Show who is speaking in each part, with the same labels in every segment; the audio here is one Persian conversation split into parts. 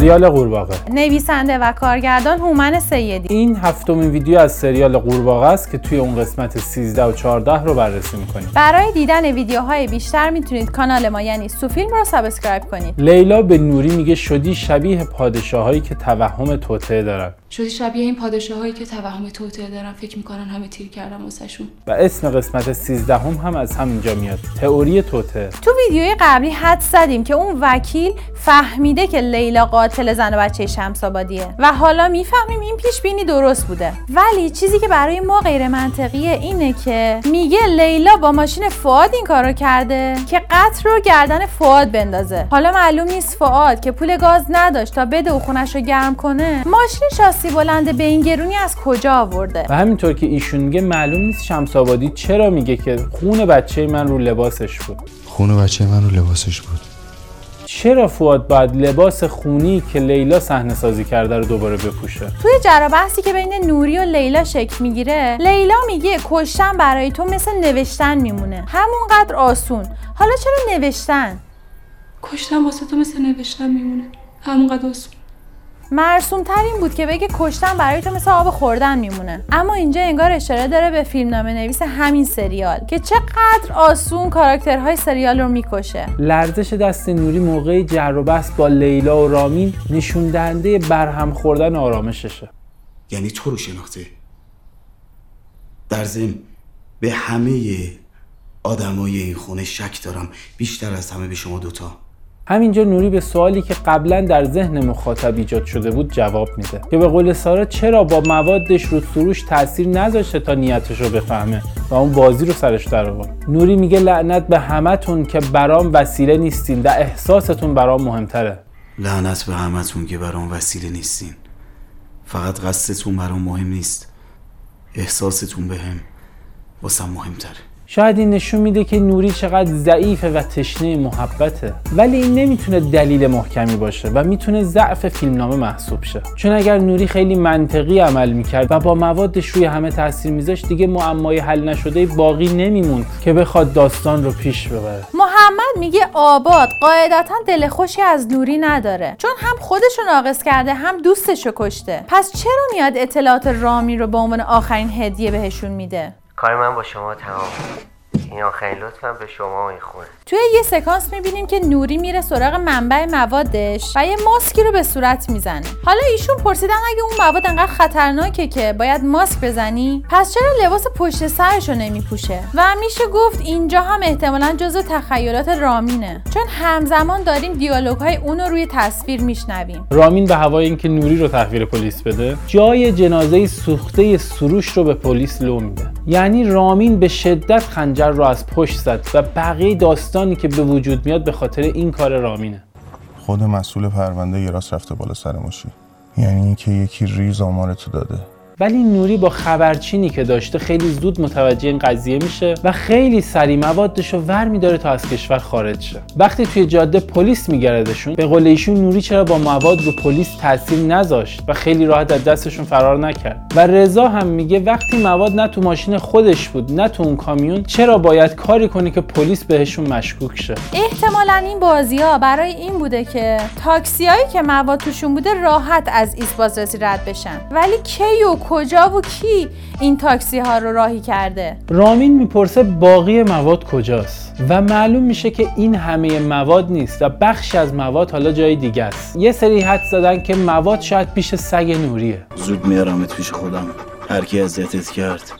Speaker 1: سریال قورباغه.
Speaker 2: نویسنده و کارگردان هومن سیدی.
Speaker 1: این هفتمین ویدیو از سریال قورباغه است که توی اون قسمت 13 و 14 رو بررسی می‌کنیم.
Speaker 2: برای دیدن ویدیوهای بیشتر می‌تونید کانال ما یعنی سوفیلم رو subscribe کنید.
Speaker 1: لیلا به نوری میگه شدی شبیه پادشاهایی که توهم توطئه دارن.
Speaker 3: شدی شبیه این پادشاهایی که توهم توطئه دارن. فکر می‌کنن همه تیز کردن واسهشون.
Speaker 1: و اسم قسمت 13 هم, هم از همینجا میاد. تئوری توطئه
Speaker 2: تو ویدیوی قبلی حد زدیم که اون وکیل فهمیده که لیلا قاتل زن و بچه شمس آبادیه. و حالا می‌فهمیم این پیش بینی درست بوده. ولی چیزی که برای ما غیر منطقیه اینه که میگه لیلا با ماشین فواد این کارو کرده که قطر رو گردن فواد بندازه. حالا معلوم نیست فواد که پول گاز نداشت تا بده و خونش رو گرم کنه ماشین شاسی بلند به این گرونی از کجا آورده؟
Speaker 1: و همینطور که ایشون میگه معلوم نیست شمس آبادی چرا میگه که خون بچه من رو لباسش بود.
Speaker 4: خون بچه من رو لباسش بود.
Speaker 1: چرا فواد باید لباس خونی که لیلا صحنه سازی کرده رو دوباره بپوشه؟
Speaker 2: توی جر بحثی که بین نوری و لیلا شکل می‌گیره لیلا میگه کشتن برای تو مثل نوشتن میمونه. همونقدر آسون. حالا چرا نوشتن؟
Speaker 3: کشتن واسه تو مثل نوشتن میمونه. همونقدر آسون.
Speaker 2: مرسوم تر این بود که بگه کشتن برای تو مثل آب خوردن میمونه. اما اینجا انگار اشاره داره به فیلمنامه نویس همین سریال که چقدر آسون کاراکترهای سریال رو می‌کشه.
Speaker 1: لرزش دست نوری موقع جر و بحث با لیلا و رامین نشون دهنده برهم خوردن آرامششه.
Speaker 5: یعنی تو رو شناخته. در ضمن به همه آدمای این خونه شک دارم. بیشتر از همه به شما دوتا.
Speaker 1: همینجا نوری به سوالی که قبلا در ذهن مخاطب ایجاد شده بود جواب میده. که به قول سارا چرا با موادش رو سروش تاثیر نذاشته تا نیتش رو بفهمه؟ و اون بازی رو سرش در آورد. نوری میگه لعنت به همتون که برام وسیله نیستین و احساستون برام مهمتره.
Speaker 5: لعنت به همتون که برام وسیله نیستین. فقط قصدتون برام مهم نیست. احساستون به هم واسم مهمتره.
Speaker 1: شاید این نشون میده که نوری چقدر ضعیفه و تشنه محبته. ولی این نمی‌تونه دلیل محکمی باشه و می‌تونه ضعف فیلمنامه محسوب شه. چون اگر نوری خیلی منطقی عمل می‌کرد و با موادش روی همه تاثیر میذاشت دیگه معمای حل نشده باقی نمیموند که بخواد داستان رو پیش ببره.
Speaker 2: محمد میگه آباد قاعدتا دل خوشی از نوری نداره. چون هم خودشو ناقص کرده هم دوستشو کشته. پس چرا میاد اطلاعات رامی رو به عنوان آخرین هدیه بهشون میده؟
Speaker 6: کار من با شما تمام این آخرین لطفم به شما و این خونه
Speaker 2: توی یه سکانس می‌بینیم که نوری میره سراغ منبع موادش و یه ماسکی رو به صورت می‌زنه. حالا ایشون پرسیدن اگه اون مواد انقدر خطرناکه که باید ماسک بزنی؟ پس چرا لباس پشت سرش رو نمیپوشه؟ و میشه گفت اینجا هم احتمالا جزو تخیلات رامینه. چون همزمان داریم دیالوگ های اون رو روی تصویر میشنویم.
Speaker 1: رامین به هوای اینکه نوری رو تحویل پلیس بده جای جنازه سوخته سروش رو به پلیس لو میده. یعنی رامین به شدت خنجر رو از پشت زد و بقیه داستانی که به وجود میاد به خاطر این کار رامینه.
Speaker 4: خود مسئول پرونده یه راست رفته بالا سر ماشین یعنی اینکه یکی ریز آمارتو داده.
Speaker 1: ولی نوری با خبرچینی که داشته خیلی زود متوجه این قضیه میشه و خیلی سریع موادش رو ور میداره تا از کشور خارج شه. وقتی توی جاده پلیس میگردشون به قول ایشون نوری چرا با مواد رو پلیس تاثیر نذاشت و خیلی راحت از دستشون فرار نکرد. و رضا هم میگه وقتی مواد نه تو ماشین خودش بود نه تو اون کامیون چرا باید کاری کنه که پلیس بهشون مشکوک شه؟
Speaker 2: احتمالا این بازی ها برای این بوده که تاکسیایی که مواد توشون بوده راحت از ایست بازرسی رد بشن. ولی کی کجا و کی این تاکسی ها رو راهی کرده؟
Speaker 1: رامین می‌پرسه باقی مواد کجاست و معلوم میشه که این همه مواد نیست و بخشی از مواد حالا جای دیگه است. یه سری حد زدن که مواد شاید پیش سگ نوریه.
Speaker 5: زود میارمت پیش خودم. هر کی اذیتت کرد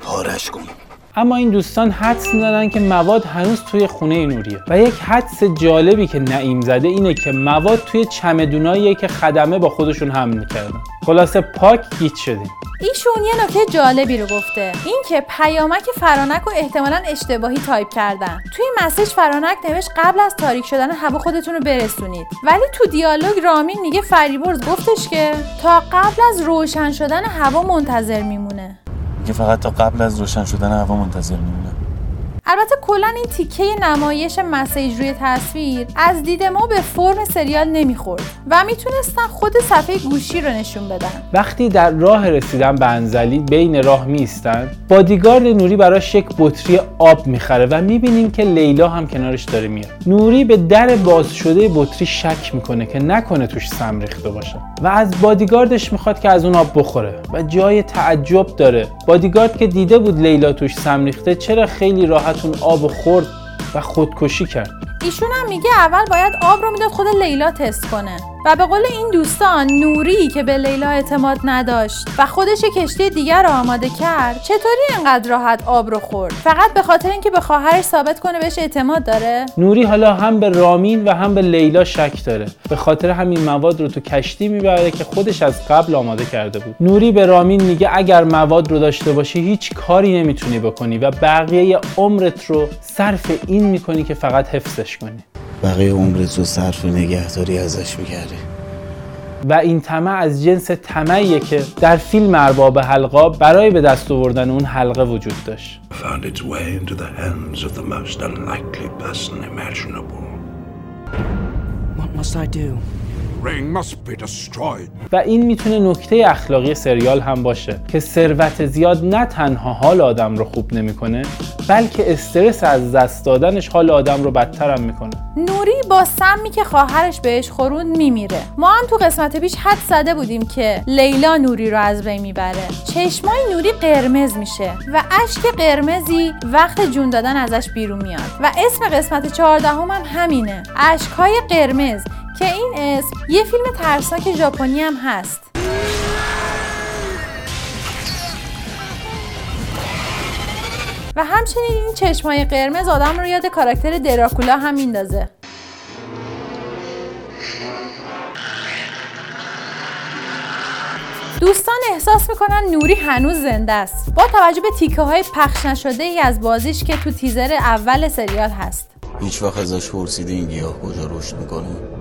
Speaker 5: پارش کن.
Speaker 1: اما این دوستان حدس می‌زنن که مواد هنوز توی خونه نوریه. و یک حدس جالبی که نعیم زده اینه که مواد توی چمدوناییه که خدمه با خودشون حمل می‌کردن خلاصه پاک گیج شدیم.
Speaker 2: ایشون یه نکته جالبی رو گفته. اینکه پیامک فرانک رو احتمالا اشتباهی تایپ کردن. توی message فرانک نوشت قبل از تاریک شدن هوا خودتون رو برسونید. ولی تو دیالوگ رامین میگه فریبرز گفتش که تا قبل از روشن شدن هوا منتظر میمونه.
Speaker 4: که فقط تا قبل از روشن شدن هوا منتظر میمونه.
Speaker 2: البته کلا این تیکه نمایش مسیج روی تصویر از دید ما به فرم سریال نمی‌خورد و می‌تونستن خود صفحه گوشی رو نشون بدن.
Speaker 1: وقتی در راه رسیدن به انزلی بین راه میستن بادیگارد نوری براش یک بطری آب می‌خره و می‌بینیم که لیلا هم کنارش داره میاد. نوری به در باز شده بطری شک می‌کنه که نکنه توش سم ریخته باشه و از بادیگاردش می‌خواد که از اون آب بخوره و جای تعجب داره. بادیگارد که دیده بود لیلا توش سم ریخته چرا خیلی راحت اون آب خورد و خودکشی کرد.
Speaker 2: ایشون هم میگه اول باید آب رو می‌داد خود لیلا تست کنه. و به قول این دوستان نوری که به لیلا اعتماد نداشت و خودش کشتی دیگر رو آماده کرد چطوری انقدر راحت آب رو خورد؟ فقط به خاطر اینکه به خواهرش ثابت کنه بهش اعتماد داره؟
Speaker 1: نوری حالا هم به رامین و هم به لیلا شک داره. به خاطر همین مواد رو تو کشتی می‌بره که خودش از قبل آماده کرده بود. نوری به رامین میگه اگر مواد رو داشته باشی هیچ کاری نمی‌تونی بکنی و بقیه عمرت رو صرف این می‌کنی که فقط حفظش کنی
Speaker 5: بقیه عمرت رو صرف نگهداری ازش می‌کردی
Speaker 1: و این طمع از جنس طمعیه که در فیلم ارباب حلقا برای به دست آوردن اون حلقه وجود داشت
Speaker 7: found its way into the hands of the most unlikely person imaginable.
Speaker 8: What must I do?
Speaker 7: Ring must be destroyed.
Speaker 1: و این می‌تونه نکته اخلاقی سریال هم باشه که ثروت زیاد نه تنها حال آدم رو خوب نمی‌کنه بلکه استرس از دست دادنش حال آدم رو بدتر هم می‌کنه.
Speaker 2: نوری با سمی که خواهرش بهش خوروند میمیره. ما هم تو قسمت پیش حد زده بودیم که لیلا نوری رو از ری می‌بره. چشمای نوری قرمز میشه و اشک قرمزی وقت جون دادن ازش بیرون میاد. و اسم قسمت چهاردهم هم همینه. اشکهای قرمز. که این اسم یه فیلم ترسناک ژاپنی هم هست. و همچنین این چشمای قرمز آدم رو یاد کاراکتر دراکولا هم میندازه. دوستان احساس می‌کنن نوری هنوز زنده است. با توجه به تیکه های پخش نشده ای از بازیش که تو تیزر اول سریال هست.
Speaker 5: هیچ وقت ازش پرسیدی این گیاه کجا رشد می‌کنه؟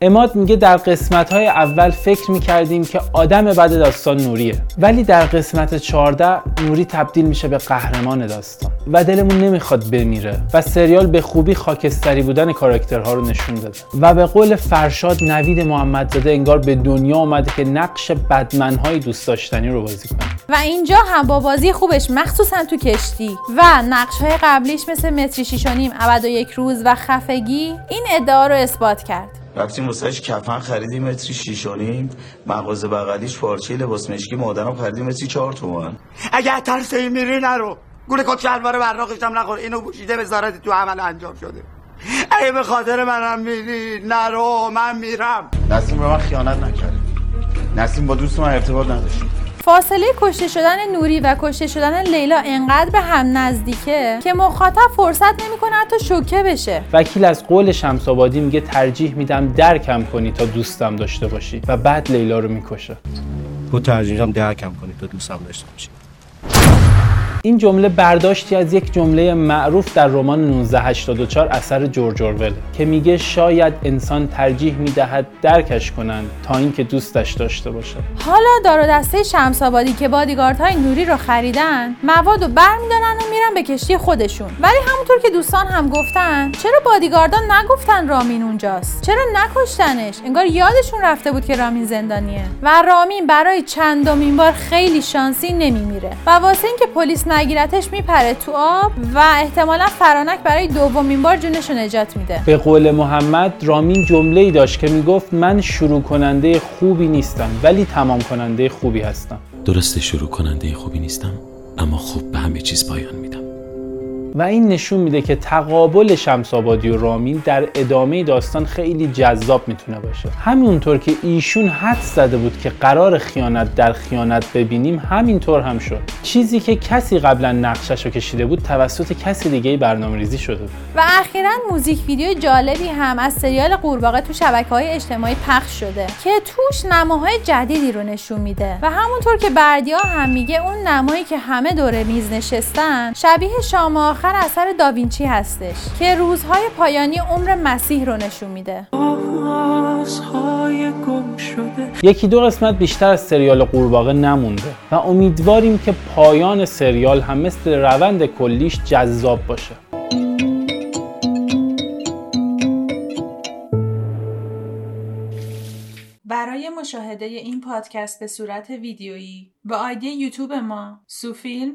Speaker 1: اماد میگه در قسمت های اول فکر می‌کردیم که آدم بد داستان نوریه. ولی در قسمت 14 نوری تبدیل میشه به قهرمان داستان و دلمون نمی‌خواد بمیره و سریال به خوبی خاکستری بودن کاراکترها رو نشون داده. و به قول فرشاد نوید محمدزاده انگار به دنیا اومده که نقش بدمنهای دوست داشتنی رو بازی کنه.
Speaker 2: و اینجا هم با بازی خوبش مخصوصا تو کشتی. و نقش های قبلیش مثل متری شیش و نیم ابد و یک روز و خفگی این ادعا رو اثبات کرد.
Speaker 9: رفتیم واسهش کفن خریدیم متری شیش و نیم. مغازه بغلیش پارچه لباس مشکی مادرم خریدیم متری چهار تومن
Speaker 10: اگه ترس این میری نرو. گول کت شلوار براقش هم نخور. اینو پوشیده وزارت تو عمل انجام شده. اگه به خاطر منم میری نرو من میرم.
Speaker 9: نسیم به من خیانت نکرده نسیم با دوست من ارتباط نداشت.
Speaker 2: فاصله کشته شدن نوری و کشته شدن لیلا انقدر به هم نزدیکه که مخاطب فرصت نمی‌کنه حتی شوکه بشه.
Speaker 1: وکیل از قول شمس آبادی میگه ترجیح میدم درکم کنی تا دوستم داشته باشی و بعد لیلا رو می‌کشه.
Speaker 8: تو ترجیحم درکم کنی تو دوستم داشته باشی.
Speaker 1: این جمله برداشتی از یک جمله معروف در رمان 1984 اثر جورج اورول که میگه شاید انسان ترجیح می‌دهد درکش کنند تا اینکه دوستش داشته باشه
Speaker 2: حالا دار و دسته شمس آبادی که بادیگاردهای نوری رو خریدن مواد رو برمیدارن و میرن به کشتی خودشون. ولی همونطور که دوستان هم گفتن چرا بادیگاردان نگفتن رامین اونجاست؟ چرا نکشتنش؟ انگار یادشون رفته بود که رامین زندانیه. و رامین برای چندمین بار خیلی شانسی نمیمیره. و واسه اینکه پلیس نگیرتش میپره تو آب و احتمالا فرانک برای دومین بار جونش رو نجات میده.
Speaker 1: به قول محمد رامین جمله ای داشت که می‌گفت من شروع کننده خوبی نیستم ولی تمام کننده خوبی هستم.
Speaker 11: درسته شروع کننده خوبی نیستم اما خوب به همه چیز پایان میدم.
Speaker 1: و این نشون میده که تقابل شمس آبادی و رامین در ادامه داستان خیلی جذاب می‌تونه باشه. همونطور که ایشون حد زده بود که قرار خیانت در خیانت ببینیم همینطور هم شد. چیزی که کسی قبلا نقشش رو کشیده بود توسط کسی دیگه برنامه ریزی شده بود.
Speaker 2: و اخیرا موزیک ویدیو جالبی هم از سریال قورباغه تو شبکه های اجتماعی پخش شده که توش نماهای جدیدی رو نشون میده. و همونطور که بردیا هم میگه اون نمایی که همه دور میز نشستن شبیه شام آخر اثر داوینچی هستش که روزهای پایانی عمر مسیح رو نشون میده.
Speaker 1: یکی دو قسمت بیشتر از سریال قورباغه نمونده و امیدواریم که پایان سریال هم مثل روند کلیش جذاب باشه.
Speaker 2: برای مشاهده این پادکست به صورت ویدیویی به آیدی یوتیوب ما سوفیلم